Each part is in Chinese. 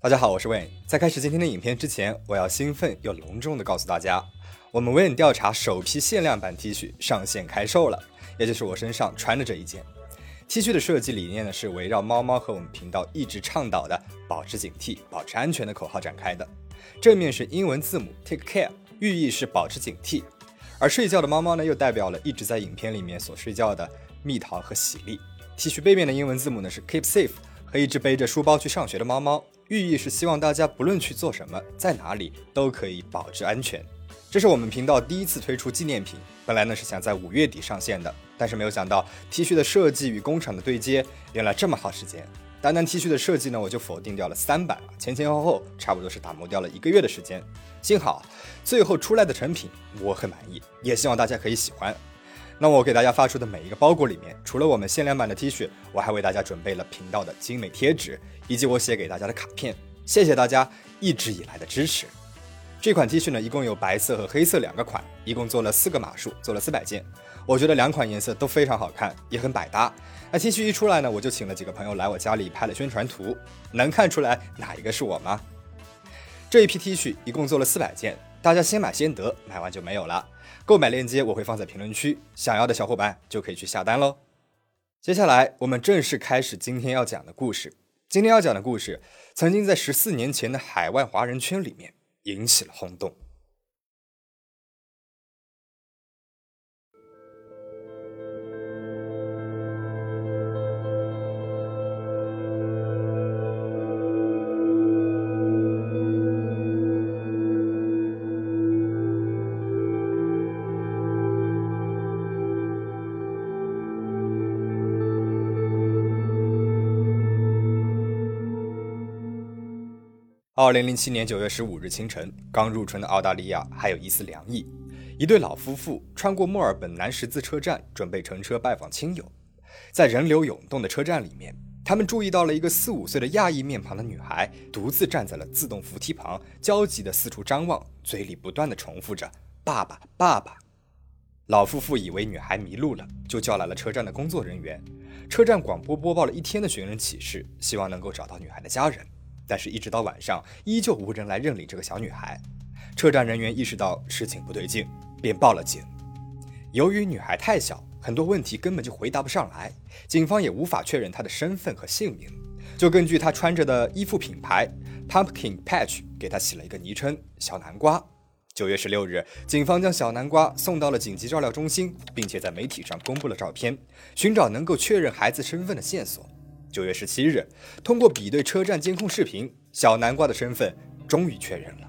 大家好，我是 Wayne。在开始今天的影片之前，我要兴奋又隆重的告诉大家，我们 Wayne 调查首批限量版 T 恤上线开售了，也就是我身上穿的这一件。T 恤的设计理念呢，是围绕猫猫和我们频道一直倡导的保持警惕、保持安全的口号展开的。正面是英文字母 Take Care，寓意是保持警惕；而睡觉的猫猫呢，又代表了一直在影片里面所睡觉的蜜桃和喜力。T 恤背面的英文字母呢是 Keep Safe，和一只背着书包去上学的猫猫。寓意是希望大家不论去做什么，在哪里都可以保持安全。这是我们频道第一次推出纪念品，本来呢是想在五月底上线的，但是没有想到 T 恤的设计与工厂的对接，原来这么耗时间。单单 T 恤的设计呢，我就否定掉了三版，前前后后差不多是打磨掉了一个月的时间。幸好最后出来的成品我很满意，也希望大家可以喜欢。那我给大家发出的每一个包裹里面，除了我们限量版的 T 恤，我还为大家准备了频道的精美贴纸，以及我写给大家的卡片。谢谢大家一直以来的支持。这款 T 恤呢，一共有白色和黑色两个款，一共做了四个码数，做了四百件。我觉得两款颜色都非常好看，也很百搭。那 T 恤一出来呢，我就请了几个朋友来我家里拍了宣传图，能看出来哪一个是我吗？这一批 T 恤一共做了四百件，大家先买先得，买完就没有了。购买链接我会放在评论区，想要的小伙伴就可以去下单喽。接下来我们正式开始今天要讲的故事。今天要讲的故事，曾经在十四年前的海外华人圈里面引起了轰动。二零零七年九月十五日清晨，刚入春的澳大利亚还有一丝凉意。一对老夫妇穿过墨尔本南十字车站，准备乘车拜访亲友。在人流涌动的车站里面，他们注意到了一个四五岁的亚裔面庞的女孩，独自站在了自动扶梯旁，焦急地四处张望，嘴里不断地重复着“爸爸，爸爸”。老夫妇以为女孩迷路了，就叫来了车站的工作人员。车站广播播报了一天的寻人启事，希望能够找到女孩的家人。但是，一直到晚上，依旧无人来认领这个小女孩。车站人员意识到事情不对劲，便报了警。由于女孩太小，很多问题根本就回答不上来，警方也无法确认她的身份和姓名，就根据她穿着的衣服品牌 Pumpkin Patch 给她起了一个昵称“小南瓜”。九月十六日，警方将小南瓜送到了紧急照料中心，并且在媒体上公布了照片，寻找能够确认孩子身份的线索。九月十七日，通过比对车站监控视频，小南瓜的身份终于确认了。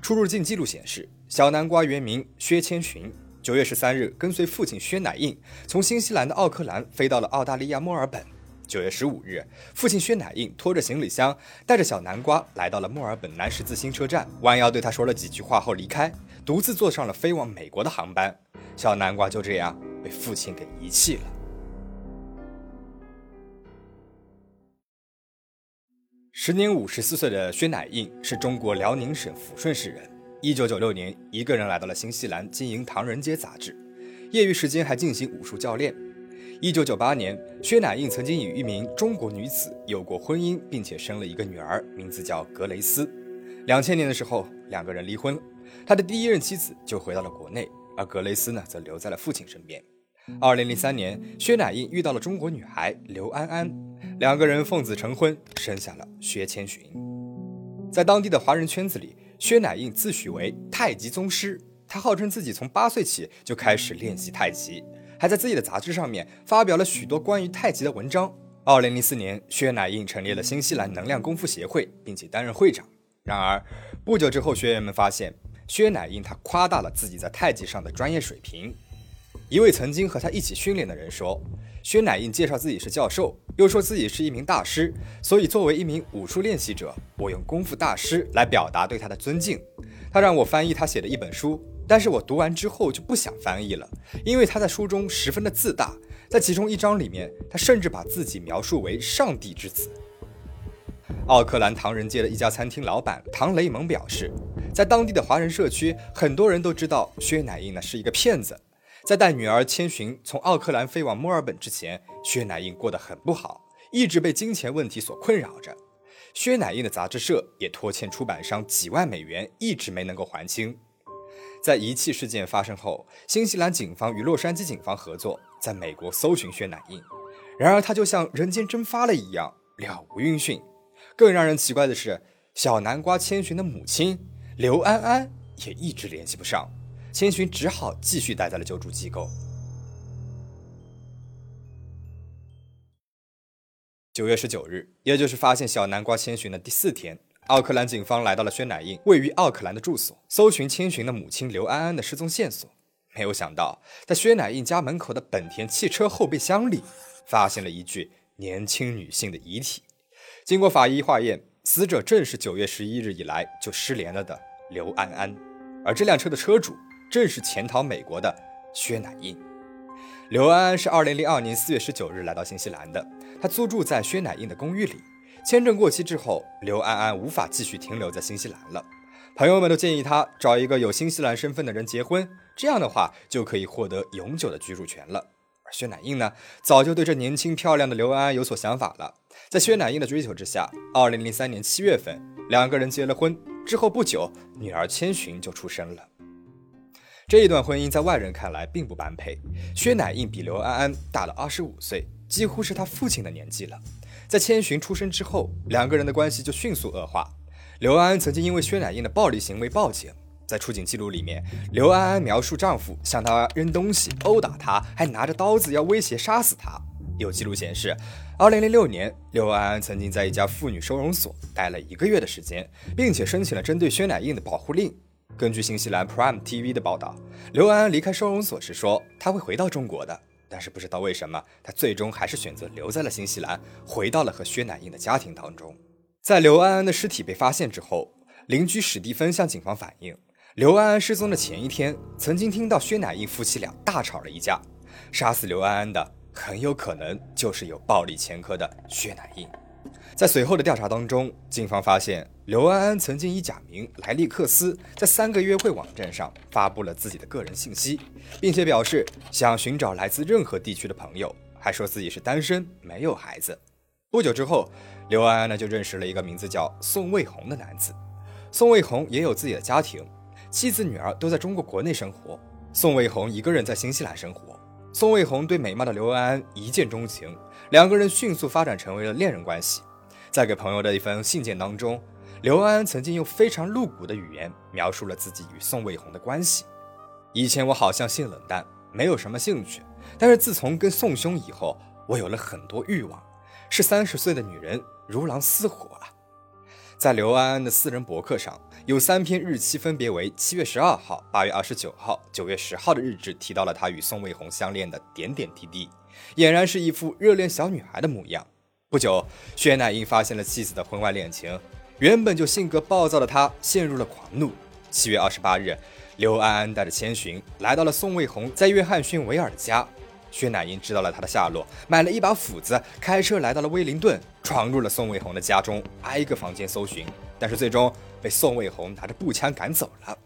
出入境记录显示，小南瓜原名薛千寻。九月十三日，跟随父亲薛乃印从新西兰的奥克兰飞到了澳大利亚墨尔本。九月十五日，父亲薛乃印拖着行李箱，带着小南瓜来到了墨尔本南十字星车站，弯腰对他说了几句话后离开，独自坐上了飞往美国的航班。小南瓜就这样被父亲给遗弃了。时年五十四岁的薛乃印是中国辽宁省抚顺市人。一九九六年，一个人来到了新西兰经营《唐人街》杂志，业余时间还进行武术教练。一九九八年，薛乃印曾经与一名中国女子有过婚姻，并且生了一个女儿，名字叫格雷斯。两千年的时候，两个人离婚，他的第一任妻子就回到了国内，而格雷斯呢，则留在了父亲身边。二零零三年，薛乃印遇到了中国女孩刘安安，两个人奉子成婚，生下了薛千寻。在当地的华人圈子里，薛乃印自诩为太极宗师，他号称自己从八岁起就开始练习太极，还在自己的杂志上面发表了许多关于太极的文章。二零零四年，薛乃印成立了新西兰能量功夫协会，并且担任会长。然而，不久之后，学员们发现薛乃印他夸大了自己在太极上的专业水平。一位曾经和他一起训练的人说：“薛乃印介绍自己是教授，又说自己是一名大师，所以作为一名武术练习者，我用功夫大师来表达对他的尊敬。他让我翻译他写的一本书，但是我读完之后就不想翻译了，因为他在书中十分的自大。在其中一章里面，他甚至把自己描述为上帝之子。”奥克兰唐人街的一家餐厅老板唐雷蒙表示，在当地的华人社区，很多人都知道薛乃印呢是一个骗子。在带女儿千寻从奥克兰飞往墨尔本之前，薛乃印过得很不好，一直被金钱问题所困扰着。薛乃印的杂志社也拖欠出版商几万美元，一直没能够还清。在遗弃事件发生后，新西兰警方与洛杉矶警方合作，在美国搜寻薛乃印。然而，他就像人间蒸发了一样，了无音讯。更让人奇怪的是，小南瓜千寻的母亲刘安安也一直联系不上。千寻只好继续待在了救助机构。九月十九日，也就是发现小南瓜千寻的第四天，奥克兰警方来到了薛乃印位于奥克兰的住所，搜寻千寻的母亲刘安安的失踪线索。没有想到，在薛乃印家门口的本田汽车后备箱里，发现了一具年轻女性的遗体。经过法医化验，死者正是九月十一日以来就失联了的刘安安，而这辆车的车主。正是潜逃美国的薛乃印。刘安安是二零零二年四月十九日来到新西兰的，他租住在薛乃印的公寓里。签证过期之后，刘安安无法继续停留在新西兰了。朋友们都建议他找一个有新西兰身份的人结婚，这样的话就可以获得永久的居住权了。而薛乃印呢，早就对这年轻漂亮的刘安安有所想法了。在薛乃印的追求之下，二零零三年七月份，两个人结了婚。之后不久，女儿千寻就出生了。这一段婚姻在外人看来并不般配。薛乃印比刘安安大了二十五岁，几乎是他父亲的年纪了。在千寻出生之后，两个人的关系就迅速恶化。刘安安曾经因为薛乃印的暴力行为报警，在出警记录里面，刘安安描述丈夫向她扔东西、殴打她，还拿着刀子要威胁杀死她。有记录显示，二零零六年，刘安安曾经在一家妇女收容所待了一个月的时间，并且申请了针对薛乃印的保护令。根据新西兰 Prime TV 的报道，刘安安离开收容所时说他会回到中国的，但是不知道为什么，他最终还是选择留在了新西兰，回到了和薛乃印的家庭当中。在刘安安的尸体被发现之后，邻居史蒂芬向警方反映，刘安安失踪的前一天，曾经听到薛乃印夫妻俩大吵了一架，杀死刘安安的很有可能就是有暴力前科的薛乃印。在随后的调查当中，警方发现刘安安曾经以假名莱利克斯在三个约会网站上发布了自己的个人信息，并且表示想寻找来自任何地区的朋友，还说自己是单身，没有孩子。不久之后，刘安安呢就认识了一个名字叫宋卫红的男子。宋卫红也有自己的家庭，妻子女儿都在中国国内生活，宋卫红一个人在新西兰生活。宋卫红对美貌的刘安安一见钟情，两个人迅速发展成为了恋人关系。在给朋友的一封信件当中，刘安安曾经用非常露骨的语言描述了自己与宋卫红的关系。以前我好像性冷淡，没有什么兴趣，但是自从跟宋兄以后，我有了很多欲望，是三十岁的女人如狼似虎啊。在刘安安的私人博客上，有三篇日期分别为七月十二号、八月二十九号、九月十号的日志，提到了他与宋卫红相恋的点点滴滴，俨然是一副热恋小女孩的模样。不久，薛乃英发现了妻子的婚外恋情，原本就性格暴躁的他陷入了狂怒。七月二十八日，刘安安带着千寻来到了宋卫红在约翰逊维尔的家。薛乃英知道了他的下落，买了一把斧子，开车来到了威灵顿，闯入了宋卫红的家中，挨个房间搜寻，但是最终被宋卫红拿着步枪赶走了。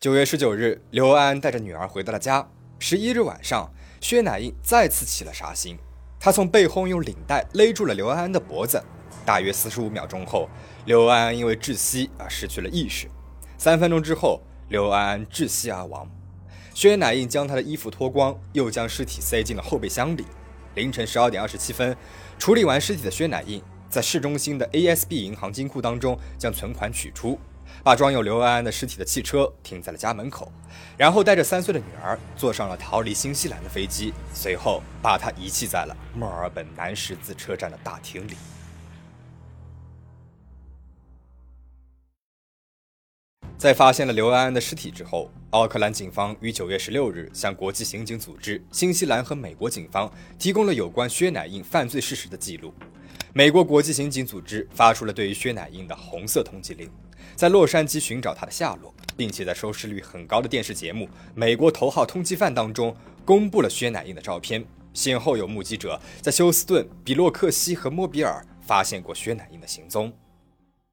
九月十九日，刘安安带着女儿回到了家。十一日晚上，薛乃英再次起了杀心。他从背后用领带勒住了刘安安的脖子，大约四十五秒钟后，刘安安因为窒息而失去了意识。三分钟之后，刘安安窒息而亡。薛乃印将他的衣服脱光，又将尸体塞进了后备箱里。凌晨十二点二十七分，处理完尸体的薛乃印在市中心的 ASB 银行金库当中将存款取出。把装有刘安安的尸体的汽车停在了家门口，然后带着三岁的女儿坐上了逃离新西兰的飞机，随后把她遗弃在了墨尔本南十字车站的大厅里。在发现了刘安安的尸体之后，奥克兰警方于九月十六日向国际刑警组织、新西兰和美国警方提供了有关薛乃印犯罪事实的记录。美国国际刑警组织发出了对于薛乃印的红色通缉令。在洛杉矶寻找他的下落，并且在收视率很高的电视节目《美国头号通缉犯》当中公布了薛乃印的照片。先后有目击者在休斯顿、比洛克西和莫比尔发现过薛乃印的行踪。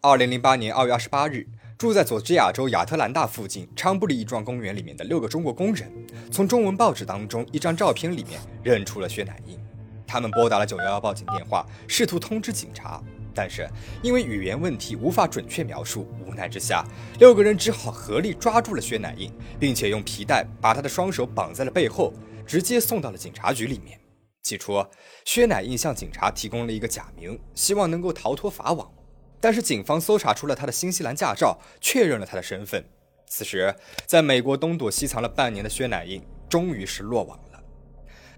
二零零八年二月二十八日，住在佐治亚州亚特兰大附近昌布里一幢公园里面的六个中国工人，从中文报纸当中一张照片里面认出了薛乃印。他们拨打了911报警电话，试图通知警察，但是因为语言问题无法准确描述，无奈之下，六个人只好合力抓住了薛乃印，并且用皮带把他的双手绑在了背后，直接送到了警察局里面。起初，薛乃印向警察提供了一个假名，希望能够逃脱法网，但是警方搜查出了他的新西兰驾照，确认了他的身份。此时，在美国东躲西藏了半年的薛乃印，终于是落网了。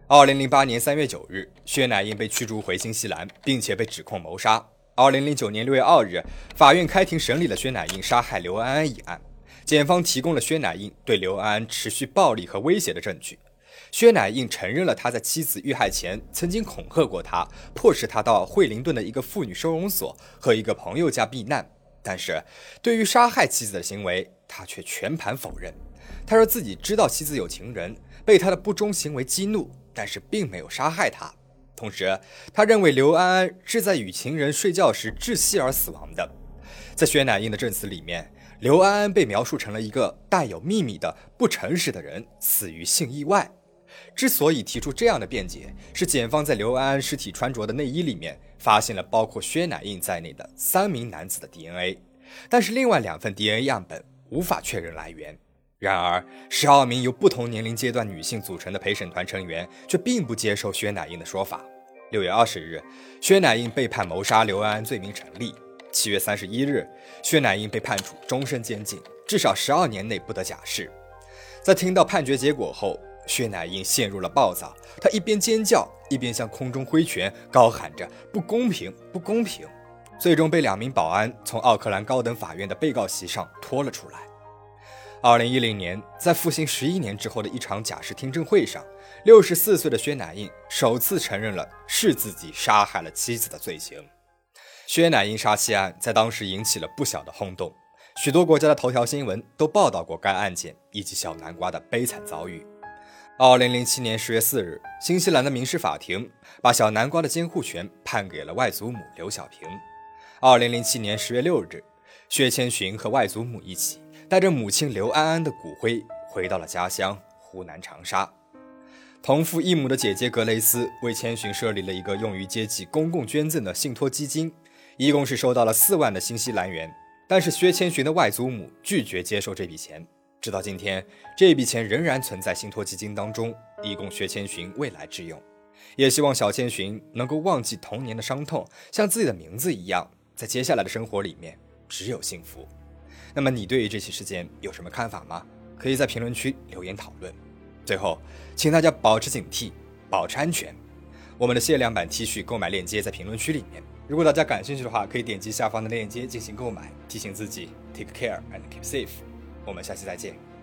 二零零八年三月九日，薛乃印被驱逐回新西兰，并且被指控谋杀。二零零九年六月二日，法院开庭审理了薛乃印杀害刘安安一案。检方提供了薛乃印对刘安安持续暴力和威胁的证据。薛乃印承认了他在妻子遇害前曾经恐吓过他，迫使他到惠灵顿的一个妇女收容所和一个朋友家避难。但是，对于杀害妻子的行为，他却全盘否认。他说自己知道妻子有情人，被他的不忠行为激怒。但是并没有杀害他。同时，他认为刘安安是在与情人睡觉时窒息而死亡的。在薛乃印的证词里面，刘安安被描述成了一个带有秘密的不诚实的人，死于性意外。之所以提出这样的辩解，是检方在刘安安尸体穿着的内衣里面发现了包括薛乃印在内的三名男子的 DNA，但是另外两份 DNA 样本无法确认来源。然而，十二名由不同年龄阶段女性组成的陪审团成员却并不接受薛乃印的说法。六月二十日，薛乃印被判谋杀刘安安罪名成立。七月三十一日，薛乃印被判处终身监禁，至少十二年内不得假释。在听到判决结果后，薛乃印陷入了暴躁，他一边尖叫，一边向空中挥拳，高喊着“不公平，不公平”，最终被两名保安从奥克兰高等法院的被告席上拖了出来。二零一零年，在服刑十一年之后的一场假释听证会上，六十四岁的薛乃印首次承认了是自己杀害了妻子的罪行。薛乃印杀妻案在当时引起了不小的轰动，许多国家的头条新闻都报道过该案件以及小南瓜的悲惨遭遇。二零零七年十月四日，新西兰的民事法庭把小南瓜的监护权判给了外祖母刘小平。二零零七年十月六日，薛千寻和外祖母一起。带着母亲刘安安的骨灰回到了家乡湖南长沙。同父异母的姐姐格雷斯为千寻设立了一个用于接济公共捐赠的信托基金，一共是收到了四万的新西兰元。但是薛千寻的外祖母拒绝接受这笔钱，直到今天，这笔钱仍然存在信托基金当中，以供薛千寻未来之用。也希望小千寻能够忘记童年的伤痛，像自己的名字一样，在接下来的生活里面只有幸福。那么你对于这起事件有什么看法吗？可以在评论区留言讨论。最后，请大家保持警惕，保持安全。我们的限量版 T 恤购买链接在评论区里面，如果大家感兴趣的话，可以点击下方的链接进行购买。提醒自己，take care and keep safe。我们下期再见。